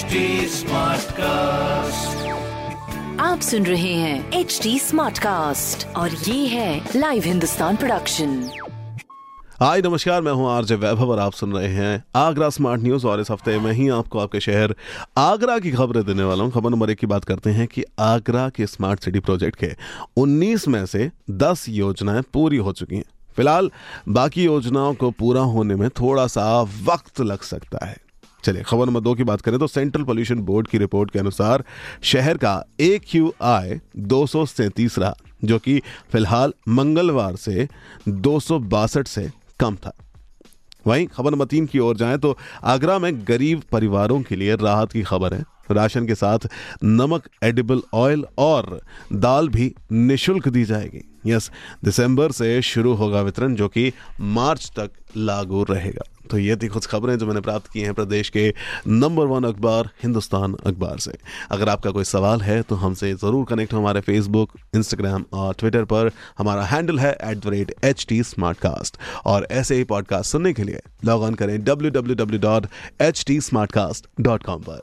HD cast आप सुन रहे हैं एच डी स्मार्ट कास्ट और ये है लाइव हिंदुस्तान प्रोडक्शन हाय नमस्कार मैं हूँ आरजे वैभव और आप सुन रहे हैं आगरा स्मार्ट न्यूज़ और इस हफ़्ते में ही आपको आपके शहर आगरा की खबरें देने वाला हूँ। खबर नंबर एक की बात करते हैं कि आगरा के स्मार्ट सिटी प्रोजेक्ट के 19 में से 10 योजनाएँ पूरी हो चुकी हैं। फ़िलहाल बाकी योजनाओं को पूरा होने में थोड़ा सा वक्त लग सकता है। चलिए, खबर नंबर दो की बात करें तो सेंट्रल पोल्यूशन बोर्ड की रिपोर्ट के अनुसार शहर का ए क्यू आई दो सौ सैंतीस रहा जो कि फ़िलहाल मंगलवार से दो सौ बासठ से कम था। वहीं खबर नंबर तीन की ओर जाएँ तो आगरा में गरीब परिवारों के लिए राहत की खबर है। राशन के साथ नमक एडिबल ऑयल और दाल भी निशुल्क दी जाएगी। यस दिसंबर से शुरू होगा वितरण, जो कि मार्च तक लागू रहेगा। तो ये थी कुछ खबरें जो मैंने प्राप्त की हैं प्रदेश के नंबर वन अखबार, हिंदुस्तान अखबार से। अगर आपका कोई सवाल है तो हमसे ज़रूर कनेक्ट हो हमारे फेसबुक इंस्टाग्राम और ट्विटर पर। हमारा हैंडल है at the rate H T और ऐसे ही पॉडकास्ट सुनने के लिए लॉग ऑन करें W W W dot H T dot com पर।